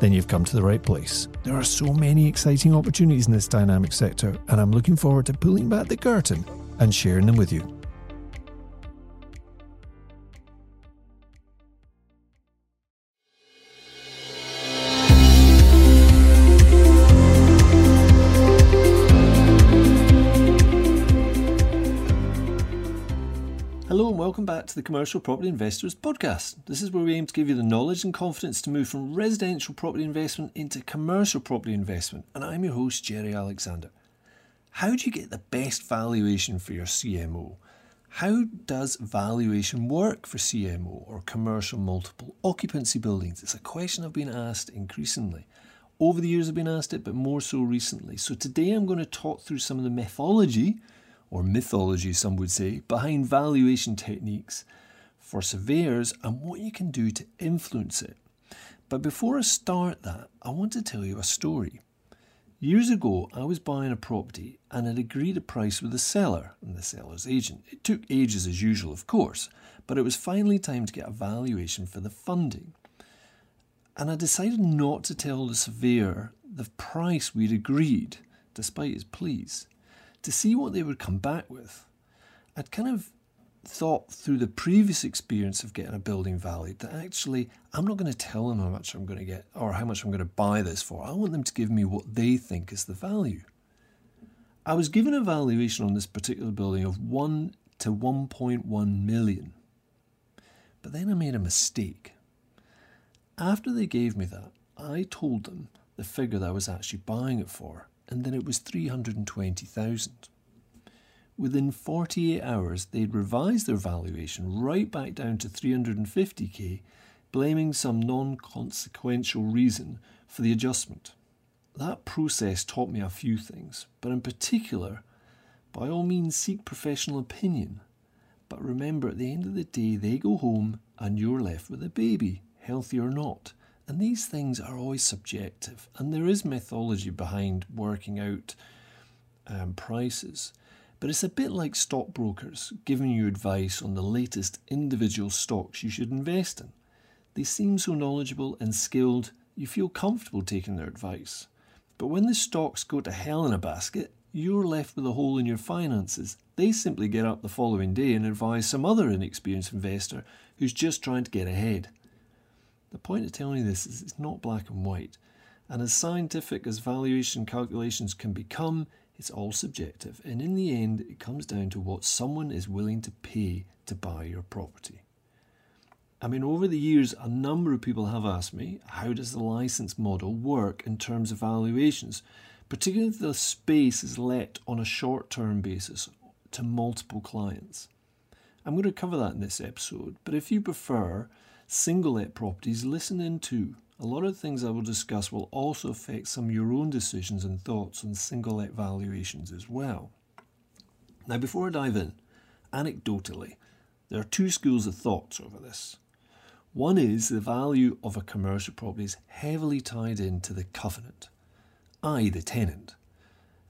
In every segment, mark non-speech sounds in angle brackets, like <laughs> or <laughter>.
then you've come to the right place. There are so many exciting opportunities in this dynamic sector, and I'm looking forward to pulling back the curtain and sharing them with you. Welcome back to the Commercial Property Investors Podcast. This is where we aim to give you the knowledge and confidence to move from residential property investment into commercial property investment. And I'm your host, Jerry Alexander. How do you get the best valuation for your CMO? How does valuation work for CMO or commercial multiple occupancy buildings? It's a question I've been asked increasingly. Over the years, I've been asked it, but more so recently. So today, I'm going to talk through some of the methodology or mythology, some would say, behind valuation techniques for surveyors and what you can do to influence it. But before I start that, I want to tell you a story. Years ago, I was buying a property and had agreed a price with the seller and the seller's agent. It took ages as usual, of course, but it was finally time to get a valuation for the funding. And I decided not to tell the surveyor the price we'd agreed, despite his pleas to see what they would come back with. I'd kind of thought through the previous experience of getting a building valued that actually I'm not going to tell them how much I'm going to get or how much I'm going to buy this for. I want them to give me what they think is the value. I was given a valuation on this particular building of 1 to 1.1 million. But then I made a mistake. After they gave me that, I told them the figure that I was actually buying it for and then it was 320,000. Within 48 hours, they'd revised their valuation right back down to 350k, blaming some non consequential reason for the adjustment. That process taught me a few things, but in particular, by all means seek professional opinion. But remember, at the end of the day, they go home and you're left with a baby, healthy or not. And these things are always subjective, and there is methodology behind working out um, prices. But it's a bit like stockbrokers giving you advice on the latest individual stocks you should invest in. They seem so knowledgeable and skilled, you feel comfortable taking their advice. But when the stocks go to hell in a basket, you're left with a hole in your finances. They simply get up the following day and advise some other inexperienced investor who's just trying to get ahead. The point of telling you this is it's not black and white. And as scientific as valuation calculations can become, it's all subjective. And in the end, it comes down to what someone is willing to pay to buy your property. I mean, over the years, a number of people have asked me, how does the license model work in terms of valuations, particularly if the space is let on a short term basis to multiple clients? I'm going to cover that in this episode, but if you prefer, single let properties, listen in too. A lot of things I will discuss will also affect some of your own decisions and thoughts on single let valuations as well. Now, before I dive in, anecdotally, there are two schools of thoughts over this. One is the value of a commercial property is heavily tied into the covenant, i.e., the tenant.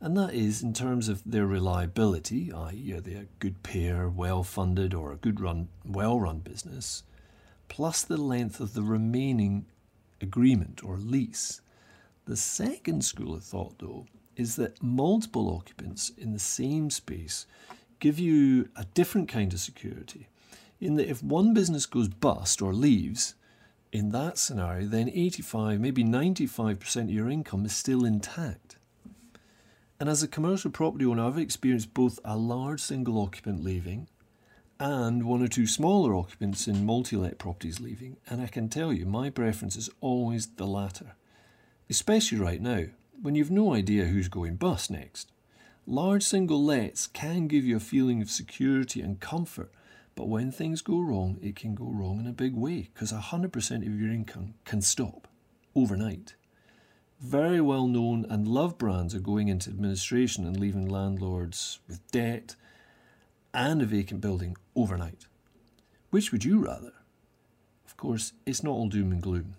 And that is in terms of their reliability, i.e., are they a good payer, well funded, or a good run, well run business, plus the length of the remaining agreement or lease. The second school of thought, though, is that multiple occupants in the same space give you a different kind of security. In that if one business goes bust or leaves, in that scenario, then 85, maybe 95% of your income is still intact. And as a commercial property owner, I've experienced both a large single occupant leaving and one or two smaller occupants in multi let properties leaving, and I can tell you my preference is always the latter. Especially right now, when you've no idea who's going bust next. Large single lets can give you a feeling of security and comfort, but when things go wrong, it can go wrong in a big way because 100% of your income can stop overnight. very well known and loved brands are going into administration and leaving landlords with debt and a vacant building overnight. Which would you rather? Of course, it's not all doom and gloom.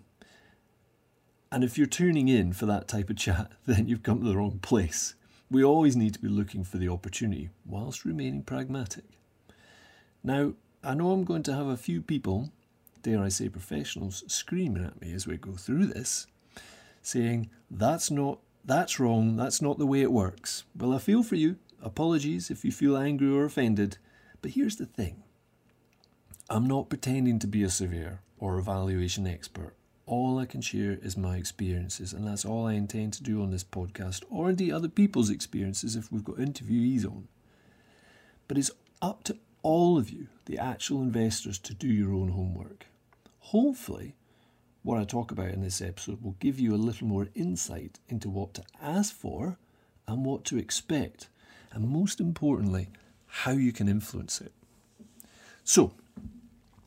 And if you're tuning in for that type of chat, <laughs> then you've come to the wrong place. We always need to be looking for the opportunity whilst remaining pragmatic. Now, I know I'm going to have a few people, dare I say professionals, screaming at me as we go through this, saying, that's not, that's wrong, that's not the way it works. Well, I feel for you. Apologies if you feel angry or offended. But here's the thing I'm not pretending to be a surveyor or a valuation expert. All I can share is my experiences, and that's all I intend to do on this podcast, or indeed other people's experiences if we've got interviewees on. But it's up to all of you, the actual investors, to do your own homework. Hopefully, what I talk about in this episode will give you a little more insight into what to ask for and what to expect, and most importantly, how you can influence it. So,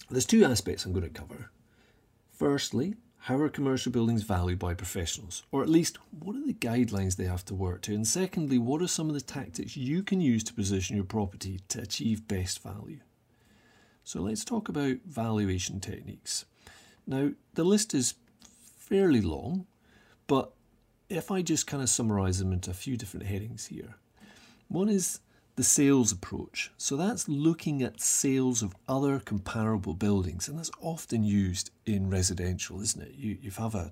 there's two aspects I'm going to cover. Firstly, how are commercial buildings valued by professionals? Or at least, what are the guidelines they have to work to? And secondly, what are some of the tactics you can use to position your property to achieve best value? So let's talk about valuation techniques. Now, the list is fairly long, but if I just kind of summarize them into a few different headings here. One is the sales approach. So that's looking at sales of other comparable buildings, and that's often used in residential, isn't it? You, you have a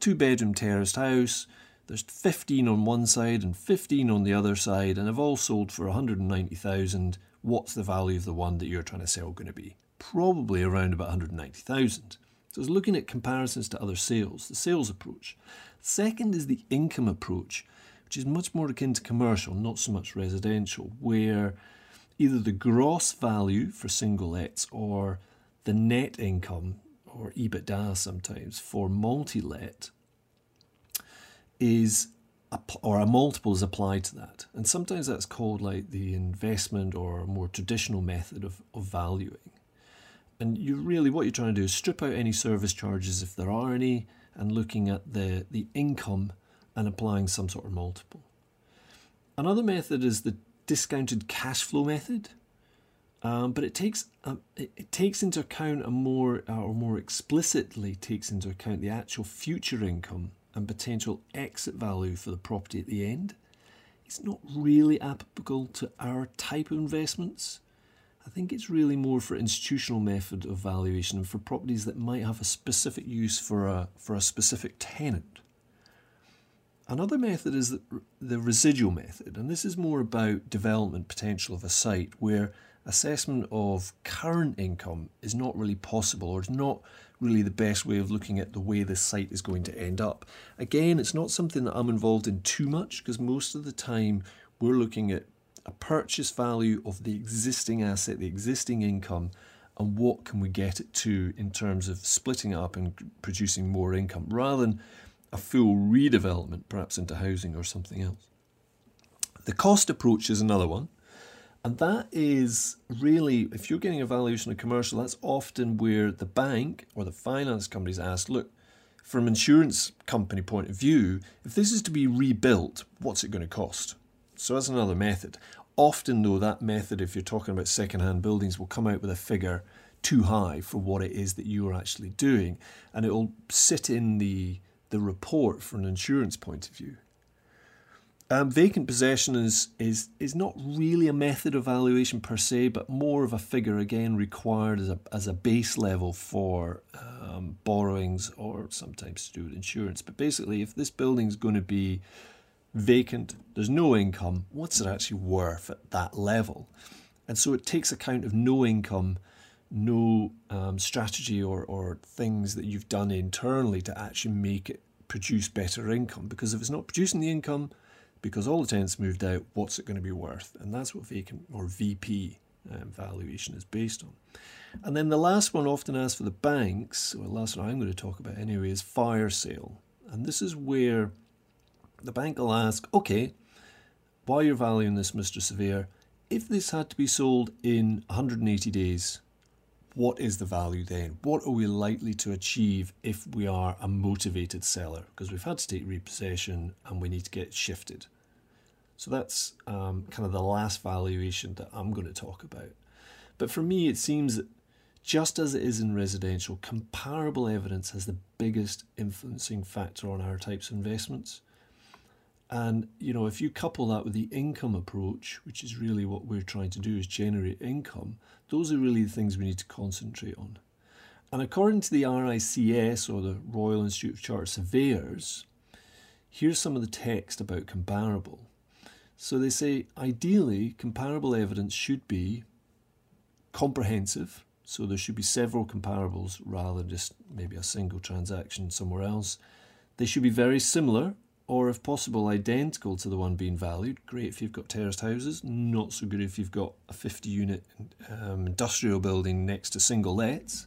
two bedroom terraced house, there's 15 on one side and 15 on the other side, and they've all sold for 190,000. What's the value of the one that you're trying to sell going to be? Probably around about 190,000. So it's looking at comparisons to other sales, the sales approach. Second is the income approach which is much more akin to commercial, not so much residential, where either the gross value for single lets or the net income or EBITDA sometimes for multi let is or a multiple is applied to that. And sometimes that's called like the investment or more traditional method of, of valuing. And you really what you're trying to do is strip out any service charges if there are any and looking at the, the income and applying some sort of multiple. Another method is the discounted cash flow method, um, but it takes um, it, it, takes into account a more uh, or more explicitly takes into account the actual future income and potential exit value for the property at the end. It's not really applicable to our type of investments. I think it's really more for institutional method of valuation and for properties that might have a specific use for a for a specific tenant. Another method is the, residual method, and this is more about development potential of a site where assessment of current income is not really possible or is not really the best way of looking at the way the site is going to end up. Again, it's not something that I'm involved in too much because most of the time we're looking at a purchase value of the existing asset, the existing income, and what can we get it to in terms of splitting up and producing more income rather than a full redevelopment, perhaps into housing or something else. The cost approach is another one. And that is really, if you're getting a valuation of commercial, that's often where the bank or the finance companies ask, look, from an insurance company point of view, if this is to be rebuilt, what's it going to cost? So that's another method. Often, though, that method, if you're talking about second-hand buildings, will come out with a figure too high for what it is that you are actually doing, and it will sit in the the report from an insurance point of view. Um, vacant possession is, is, is not really a method of valuation per se, but more of a figure again required as a, as a base level for um, borrowings or sometimes to do with insurance. But basically, if this building is going to be vacant, there's no income, what's it actually worth at that level? And so it takes account of no income no um, strategy or, or things that you've done internally to actually make it produce better income. Because if it's not producing the income, because all the tenants moved out, what's it going to be worth? And that's what vacant or VP um, valuation is based on. And then the last one often asked for the banks, or the last one I'm going to talk about anyway, is fire sale. And this is where the bank will ask, okay, while you're valuing this, Mr. Surveyor, if this had to be sold in 180 days, what is the value then? What are we likely to achieve if we are a motivated seller? Because we've had to take repossession and we need to get shifted. So that's um, kind of the last valuation that I'm going to talk about. But for me, it seems that just as it is in residential, comparable evidence has the biggest influencing factor on our types of investments. And you know, if you couple that with the income approach, which is really what we're trying to do is generate income, those are really the things we need to concentrate on. And according to the RICS or the Royal Institute of Chartered Surveyors, here's some of the text about comparable. So they say ideally comparable evidence should be comprehensive, so there should be several comparables rather than just maybe a single transaction somewhere else. They should be very similar or if possible identical to the one being valued. Great if you've got terraced houses, not so good if you've got a 50 unit um, industrial building next to single lets.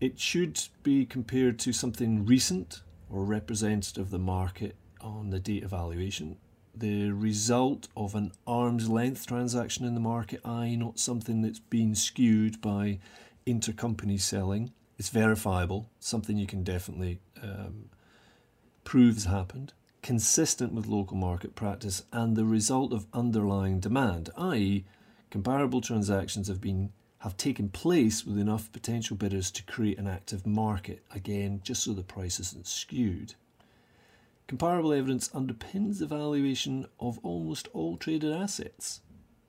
It should be compared to something recent or representative of the market on the date of valuation. The result of an arm's length transaction in the market, i.e., not something that's been skewed by intercompany selling. It's verifiable, something you can definitely um, proves happened, consistent with local market practice, and the result of underlying demand, i.e., comparable transactions have been have taken place with enough potential bidders to create an active market, again, just so the price isn't skewed. Comparable evidence underpins the valuation of almost all traded assets,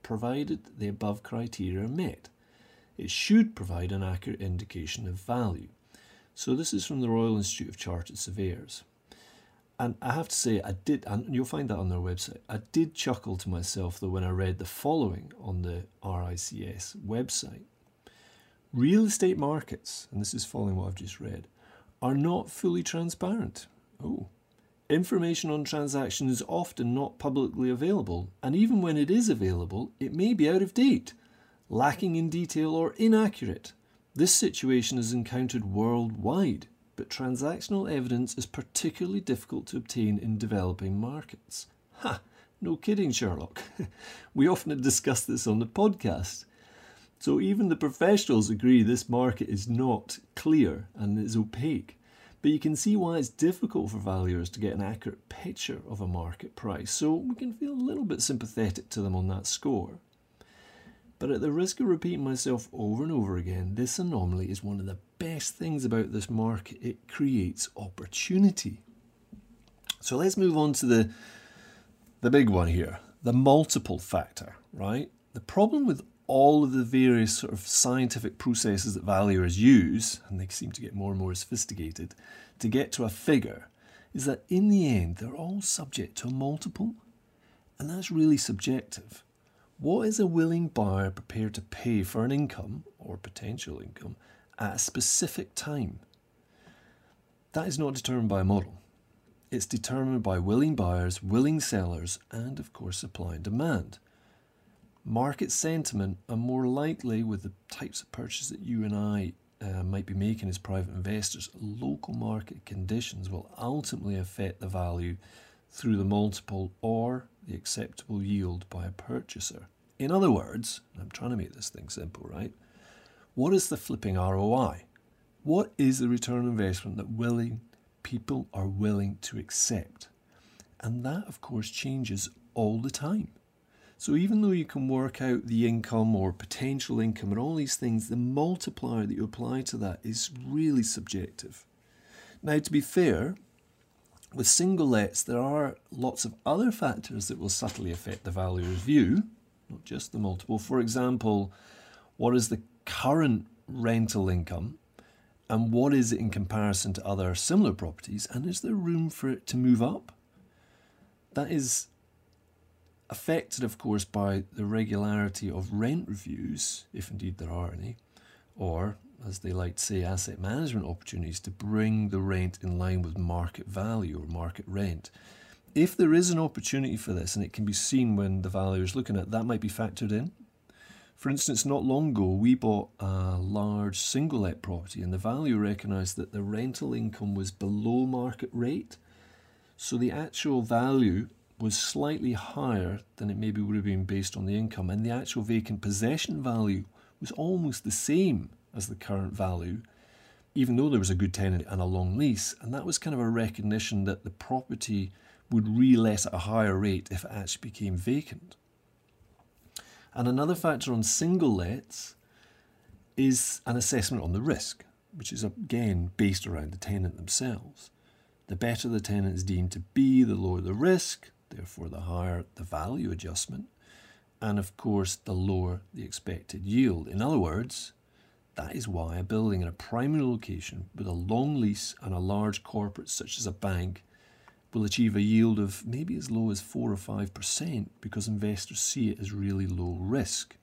provided the above criteria are met. It should provide an accurate indication of value. So, this is from the Royal Institute of Chartered Surveyors. And I have to say, I did, and you'll find that on their website. I did chuckle to myself though when I read the following on the RICS website. Real estate markets, and this is following what I've just read, are not fully transparent. Oh. Information on transactions is often not publicly available, and even when it is available, it may be out of date, lacking in detail, or inaccurate. This situation is encountered worldwide but transactional evidence is particularly difficult to obtain in developing markets. Ha! No kidding, Sherlock. <laughs> we often discuss this on the podcast. So even the professionals agree this market is not clear and is opaque. But you can see why it's difficult for valuers to get an accurate picture of a market price, so we can feel a little bit sympathetic to them on that score. But at the risk of repeating myself over and over again, this anomaly is one of the best things about this market. It creates opportunity. So let's move on to the, the big one here the multiple factor, right? The problem with all of the various sort of scientific processes that valuers use, and they seem to get more and more sophisticated, to get to a figure, is that in the end they're all subject to a multiple, and that's really subjective. What is a willing buyer prepared to pay for an income or potential income at a specific time? That is not determined by a model. It's determined by willing buyers, willing sellers, and of course, supply and demand. Market sentiment are more likely with the types of purchase that you and I uh, might be making as private investors. Local market conditions will ultimately affect the value through the multiple or the acceptable yield by a purchaser. In other words, I'm trying to make this thing simple, right? What is the flipping ROI? What is the return on investment that willing people are willing to accept? And that, of course, changes all the time. So even though you can work out the income or potential income and all these things, the multiplier that you apply to that is really subjective. Now, to be fair, with single lets, there are lots of other factors that will subtly affect the valuer's view, not just the multiple. For example, what is the current rental income and what is it in comparison to other similar properties, and is there room for it to move up? That is affected, of course, by the regularity of rent reviews, if indeed there are any, or as they like to say, asset management opportunities to bring the rent in line with market value or market rent. If there is an opportunity for this, and it can be seen when the valuer is looking at that, might be factored in. For instance, not long ago, we bought a large single let property, and the valuer recognised that the rental income was below market rate. So the actual value was slightly higher than it maybe would have been based on the income, and the actual vacant possession value was almost the same as the current value, even though there was a good tenant and a long lease. And that was kind of a recognition that the property would re-let at a higher rate if it actually became vacant. And another factor on single lets is an assessment on the risk, which is again based around the tenant themselves. The better the tenant is deemed to be, the lower the risk, therefore the higher the value adjustment, and of course the lower the expected yield. In other words, that is why a building in a primary location with a long lease and a large corporate such as a bank will achieve a yield of maybe as low as 4 or 5% because investors see it as really low risk.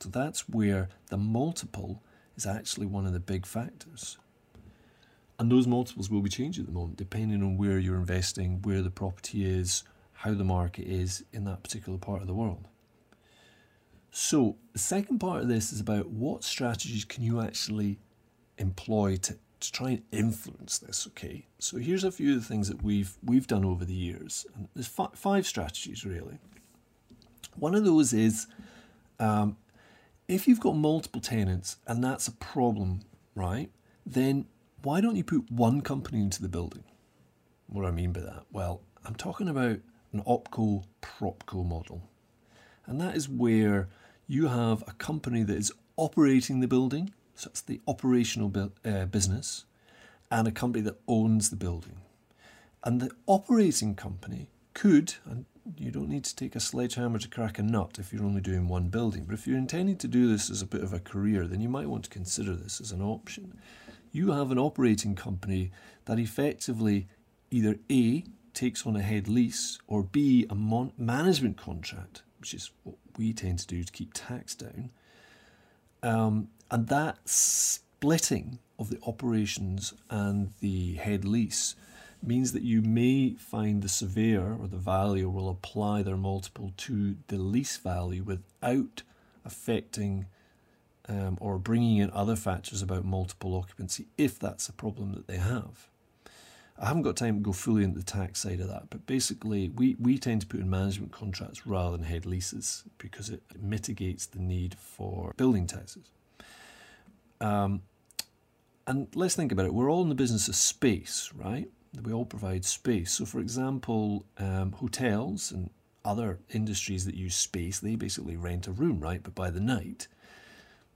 So that's where the multiple is actually one of the big factors. And those multiples will be changing at the moment depending on where you're investing, where the property is, how the market is in that particular part of the world. So, the second part of this is about what strategies can you actually employ to to try and influence this. Okay, so here's a few of the things that we've we've done over the years, and there's fi- five strategies really. One of those is um, if you've got multiple tenants and that's a problem, right? Then why don't you put one company into the building? What do I mean by that? Well, I'm talking about an opco propco model, and that is where you have a company that is operating the building so it's the operational bu- uh, business and a company that owns the building. And the operating company could, and you don't need to take a sledgehammer to crack a nut if you're only doing one building, but if you're intending to do this as a bit of a career, then you might want to consider this as an option. You have an operating company that effectively either A, takes on a head lease, or B, a management contract, which is what we tend to do to keep tax down. Um, and that splitting of the operations and the head lease means that you may find the surveyor or the valuer will apply their multiple to the lease value without affecting um, or bringing in other factors about multiple occupancy if that's a problem that they have. I haven't got time to go fully into the tax side of that, but basically, we, we tend to put in management contracts rather than head leases because it mitigates the need for building taxes. Um, and let's think about it. We're all in the business of space, right? We all provide space. So, for example, um, hotels and other industries that use space, they basically rent a room, right? But by the night,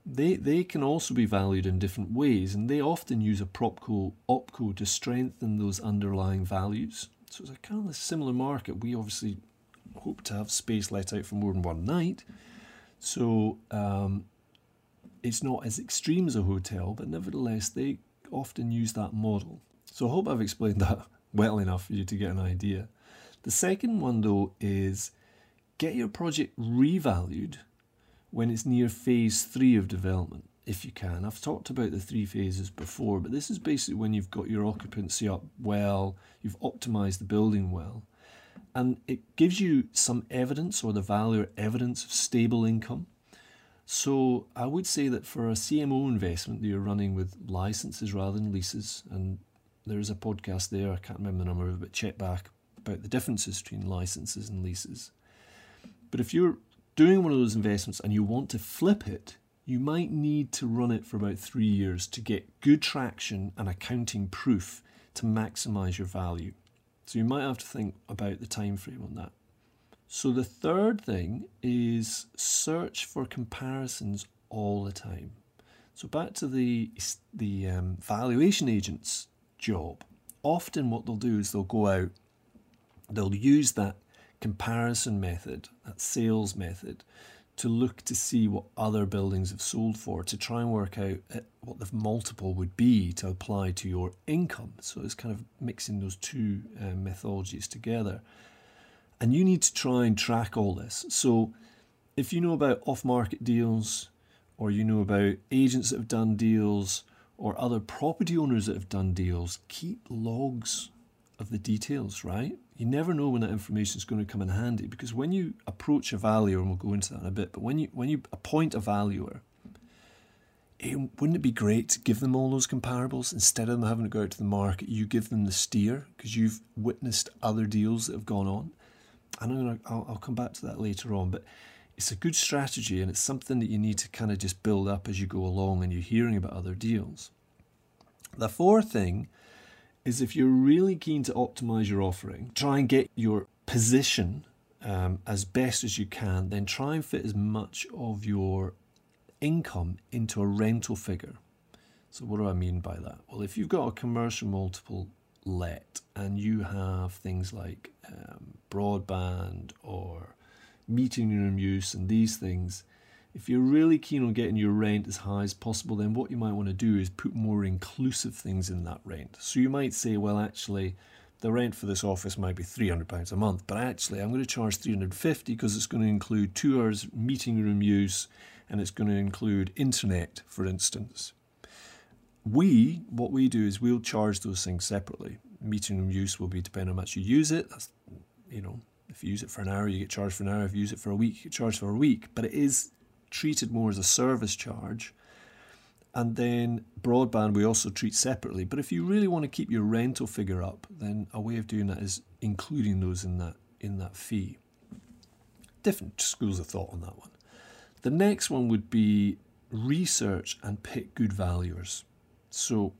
they they can also be valued in different ways, and they often use a propco opco to strengthen those underlying values. So it's a kind of a similar market. We obviously hope to have space let out for more than one night. So um, it's not as extreme as a hotel, but nevertheless, they often use that model. So I hope I've explained that <laughs> well enough for you to get an idea. The second one, though, is get your project revalued when it's near phase three of development, if you can. I've talked about the three phases before, but this is basically when you've got your occupancy up well, you've optimized the building well, and it gives you some evidence or the value or evidence of stable income. So I would say that for a CMO investment that you're running with licenses rather than leases, and there is a podcast there, I can't remember the number of it, but check back about the differences between licenses and leases. But if you're doing one of those investments and you want to flip it, you might need to run it for about three years to get good traction and accounting proof to maximize your value. So you might have to think about the time frame on that. So the third thing is search for comparisons all the time. So back to the the um, valuation agent's job. Often what they'll do is they'll go out, they'll use that comparison method, that sales method, to look to see what other buildings have sold for, to try and work out uh, what the multiple would be to apply to your income. So it's kind of mixing those two uh, methodologies together. And you need to try and track all this. So if you know about off market deals, or you know about agents that have done deals, or other property owners that have done deals, keep logs of the details, right? You never know when that information is going to come in handy because when you approach a valuer, and we'll go into that in a bit, but when you when you appoint a valuer, it, wouldn't it be great to give them all those comparables instead of them having to go out to the market? You give them the steer because you've witnessed other deals that have gone on and I'm gonna I'll, I'll come back to that later on. But it's a good strategy and it's something that you need to kind of just build up as you go along and you're hearing about other deals. The fourth thing is if you're really keen to optimize your offering, try and get your position um, as best as you can, then try and fit as much of your income into a rental figure. So, what do I mean by that? Well, if you've got a commercial multiple let and you have things like um, broadband or meeting room use and these things, if you're really keen on getting your rent as high as possible, then what you might want to do is put more inclusive things in that rent. So you might say, well, actually, the rent for this office might be £300 a month, but actually, I'm going to charge 350 because it's going to include two hours meeting room use and it's going to include internet, for instance. We, what we do is we'll charge those things separately. Meeting room use will be depending on how much you use it. That's, you know, if you use it for an hour, you get charged for an hour. If you use it for a week, you get charged for a week. But it is treated more as a service charge. And then broadband we also treat separately. But if you really want to keep your rental figure up, then a way of doing that is including those in that in that fee. Different schools of thought on that one. The next one would be research and pick good valuers. So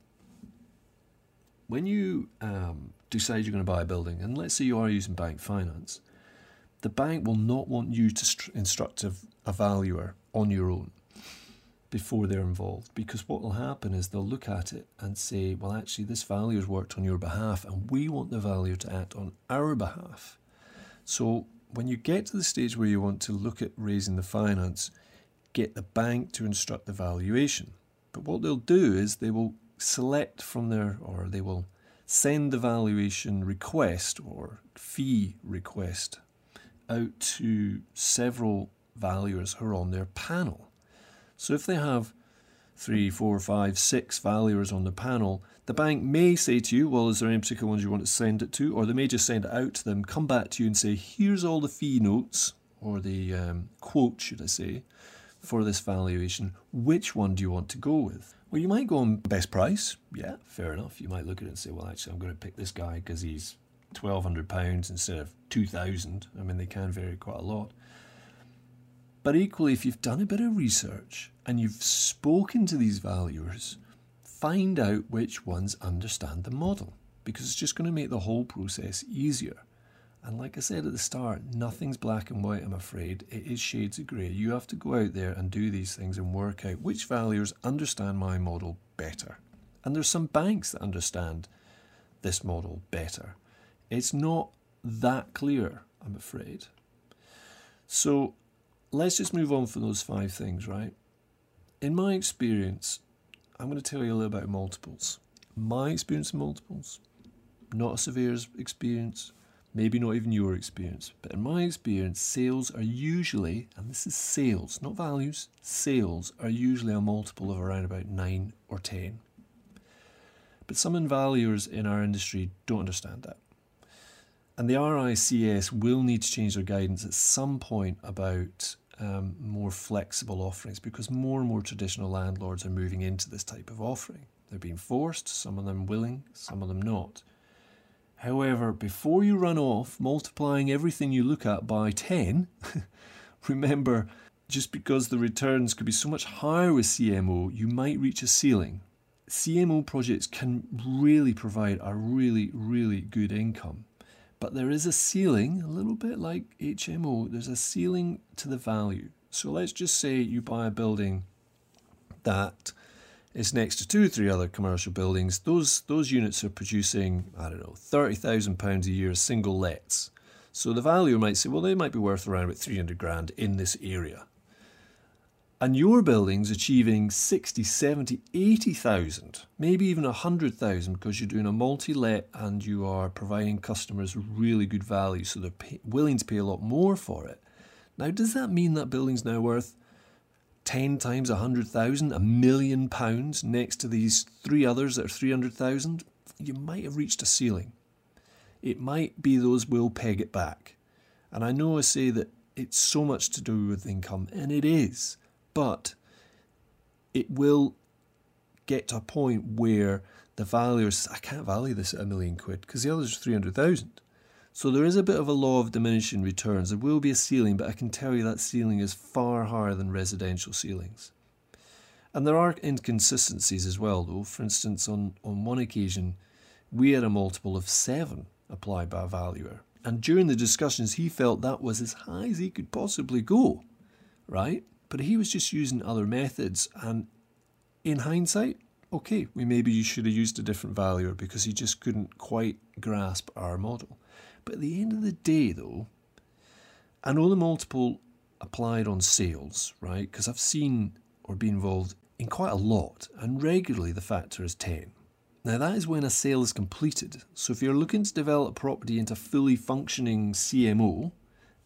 when you um, decide you're going to buy a building, and let's say you are using bank finance, the bank will not want you to instruct a, a valuer on your own before they're involved because what will happen is they'll look at it and say, well, actually, this valuer's worked on your behalf and we want the valuer to act on our behalf. So when you get to the stage where you want to look at raising the finance, get the bank to instruct the valuation. But what they'll do is they will select from their, or they will send the valuation request or fee request out to several valuers are on their panel. So if they have three, four, five, six valuers on the panel, the bank may say to you, well, is there any particular ones you want to send it to? Or they may just send it out to them, come back to you and say, here's all the fee notes, or the um, quote, should I say, for this valuation. Which one do you want to go with? Well, you might go on best price. Yeah, fair enough. You might look at it and say, well, actually, I'm going to pick this guy because he's £1,200 instead of 2000 I mean, they can vary quite a lot. But equally, if you've done a bit of research and you've spoken to these valuers, find out which ones understand the model because it's just going to make the whole process easier. And like I said at the start, nothing's black and white, I'm afraid. It is shades of grey. You have to go out there and do these things and work out which valuers understand my model better. And there's some banks that understand this model better. It's not that clear, I'm afraid. So let's just move on from those five things, right? In my experience, I'm going to tell you a little about multiples. My experience of multiples, not a severe experience, maybe not even your experience, but in my experience, sales are usually, and this is sales, not values, sales are usually a multiple of around about 9 or 10. But some valuers in our industry don't understand that. And the RICS will need to change their guidance at some point about um, more flexible offerings because more and more traditional landlords are moving into this type of offering. They're being forced, some of them willing, some of them not. However, before you run off multiplying everything you look at by 10, <laughs> remember just because the returns could be so much higher with CMO, you might reach a ceiling. CMO projects can really provide a really, really good income. But there is a ceiling, a little bit like HMO, there's a ceiling to the value. So let's just say you buy a building that is next to two or three other commercial buildings. Those those units are producing, I don't know, thirty thousand pounds a year single lets. So the value might say, well, they might be worth around about three hundred grand in this area and your building's achieving 60, 70, 80,000, maybe even 100,000 because you're doing a multi-let and you are providing customers really good value so they're pay, willing to pay a lot more for it. Now, does that mean that building's now worth 10 times 100,000, a million pounds next to these three others that are 300,000? You might have reached a ceiling. It might be those will peg it back. And I know I say that it's so much to do with income, and it is but it will get to a point where the value is I can't value this at a million quid because the others are 300,000. So there is a bit of a law of diminishing returns. There will be a ceiling, but I can tell you that ceiling is far higher than residential ceilings. And there are inconsistencies as well, though. For instance, on, on one occasion, we had a multiple of seven applied by a valuer. And during the discussions, he felt that was as high as he could possibly go, right? But he was just using other methods. And in hindsight, okay, we maybe you should have used a different valuer because he just couldn't quite grasp our model. But at the end of the day, though, I know the multiple applied on sales, right? Because I've seen or been involved in quite a lot, and regularly the factor is 10. Now, that is when a sale is completed. So, if you're looking to develop a property into fully functioning CMO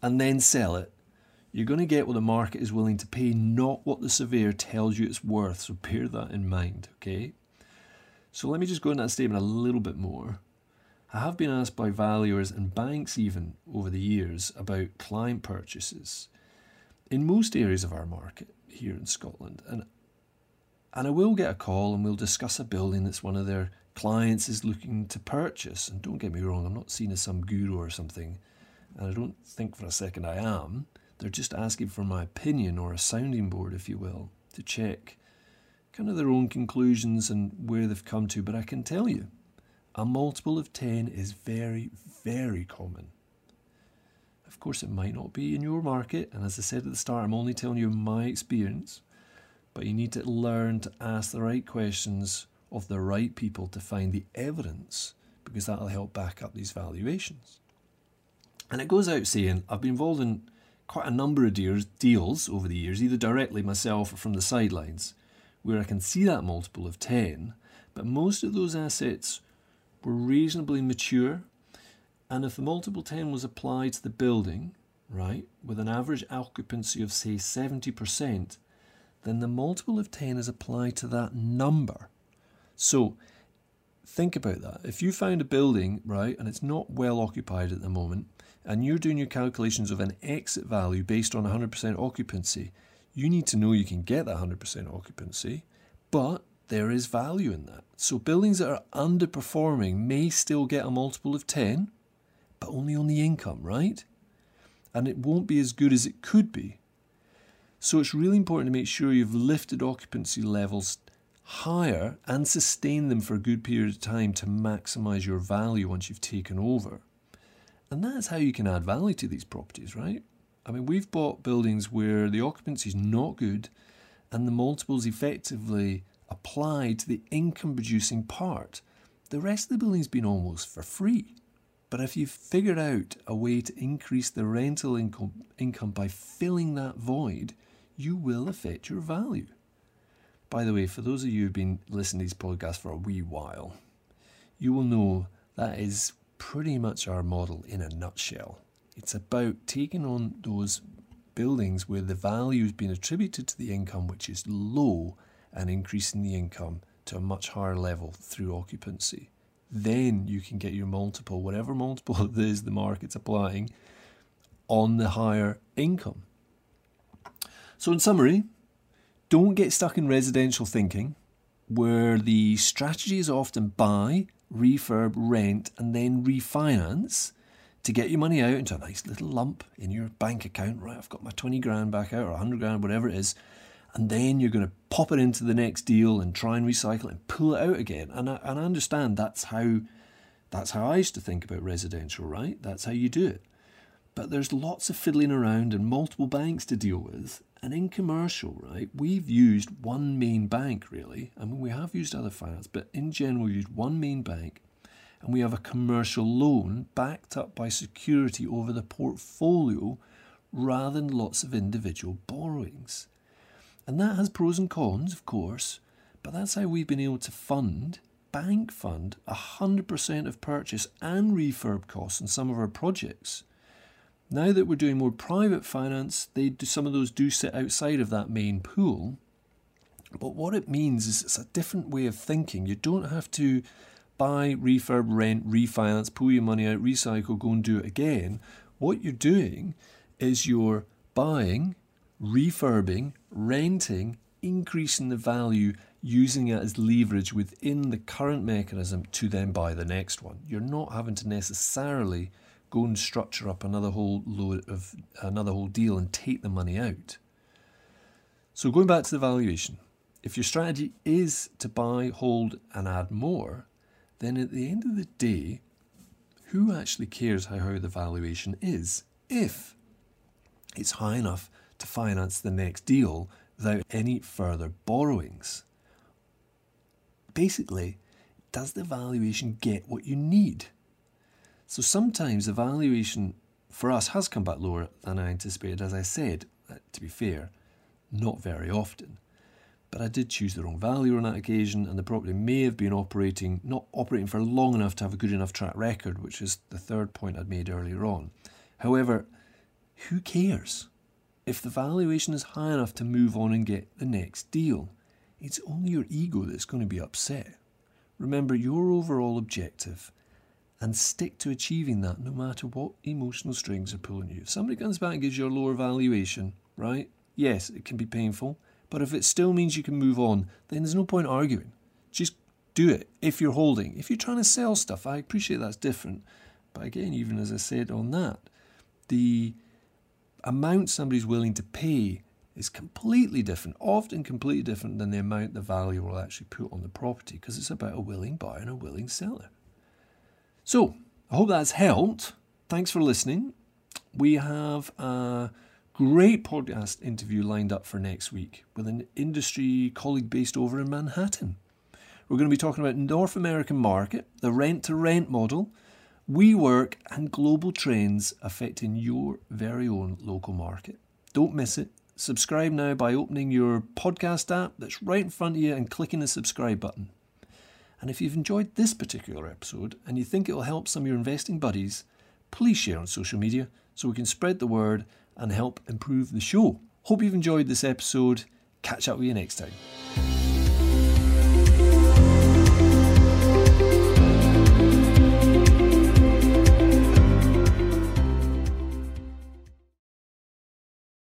and then sell it, you're going to get what the market is willing to pay, not what the surveyor tells you it's worth. So, bear that in mind, okay? So, let me just go into that statement a little bit more. I have been asked by valuers and banks, even over the years, about client purchases in most areas of our market here in Scotland. And and I will get a call and we'll discuss a building that's one of their clients is looking to purchase. And don't get me wrong, I'm not seen as some guru or something. And I don't think for a second I am. They're just asking for my opinion or a sounding board, if you will, to check kind of their own conclusions and where they've come to. But I can tell you, a multiple of 10 is very, very common. Of course, it might not be in your market. And as I said at the start, I'm only telling you my experience but you need to learn to ask the right questions of the right people to find the evidence because that'll help back up these valuations. And it goes out saying, I've been involved in quite a number of deals over the years, either directly myself or from the sidelines, where I can see that multiple of 10, but most of those assets were reasonably mature. And if the multiple 10 was applied to the building, right, with an average occupancy of say 70%, then the multiple of 10 is applied to that number. So think about that. If you found a building, right, and it's not well occupied at the moment, and you're doing your calculations of an exit value based on 100% occupancy, you need to know you can get that 100% occupancy, but there is value in that. So buildings that are underperforming may still get a multiple of 10, but only on the income, right? And it won't be as good as it could be. So it's really important to make sure you've lifted occupancy levels higher and sustain them for a good period of time to maximize your value once you've taken over. And that's how you can add value to these properties, right? I mean, we've bought buildings where the occupancy is not good and the multiples effectively applied to the income producing part. The rest of the building's been almost for free. But if you've figured out a way to increase the rental income, income by filling that void, you will affect your value. By the way, for those of you who've been listening to these podcasts for a wee while, you will know that is pretty much our model in a nutshell. It's about taking on those buildings where the value has been attributed to the income, which is low, and increasing the income to a much higher level through occupancy. Then you can get your multiple, whatever <laughs> multiple it is the market's applying, on the higher income. So, in summary, don't get stuck in residential thinking where the strategy is often buy, refurb, rent, and then refinance to get your money out into a nice little lump in your bank account. Right, I've got my 20 grand back out or 100 grand, whatever it is. And then you're going to pop it into the next deal and try and recycle it and pull it out again. And I, and I understand that's how that's how I used to think about residential, right? That's how you do it. But there's lots of fiddling around and multiple banks to deal with. And in commercial, right, we've used one main bank really. I mean, we have used other finance, but in general, we use one main bank and we have a commercial loan backed up by security over the portfolio rather than lots of individual borrowings. And that has pros and cons, of course, but that's how we've been able to fund, bank fund, 100% of purchase and refurb costs in some of our projects. Now that we're doing more private finance, they do, some of those do sit outside of that main pool. But what it means is it's a different way of thinking. You don't have to buy, refurb, rent, refinance, pull your money out, recycle, go and do it again. What you're doing is you're buying, refurbing, renting, increasing the value, using it as leverage within the current mechanism to then buy the next one. You're not having to necessarily go and structure up another whole load of another whole deal and take the money out. So going back to the valuation, if your strategy is to buy, hold, and add more, then at the end of the day, who actually cares how, how the valuation is if it's high enough to finance the next deal without any further borrowings? Basically, does the valuation get what you need? So sometimes the valuation for us has come back lower than I anticipated. As I said, uh, to be fair, not very often. But I did choose the wrong value on that occasion, and the property may have been operating, not operating for long enough to have a good enough track record, which is the third point I'd made earlier on. However, who cares? If the valuation is high enough to move on and get the next deal, it's only your ego that's going to be upset. Remember your overall objective and stick to achieving that no matter what emotional strings are pulling you. If somebody comes back and gives you a lower valuation, right? Yes, it can be painful, but if it still means you can move on, then there's no point arguing. Just do it if you're holding. If you're trying to sell stuff, I appreciate that's different. But again, even as I said on that, the amount somebody's willing to pay is completely different, often completely different than the amount the value will actually put on the property because it's about a willing buyer and a willing seller. So, I hope that's helped. Thanks for listening. We have a great podcast interview lined up for next week with an industry colleague based over in Manhattan. We're going to be talking about North American market, the rent to rent model, WeWork, and global trends affecting your very own local market. Don't miss it. Subscribe now by opening your podcast app that's right in front of you and clicking the subscribe button. And if you've enjoyed this particular episode and you think it will help some of your investing buddies, please share on social media so we can spread the word and help improve the show. Hope you've enjoyed this episode. Catch up with you next time.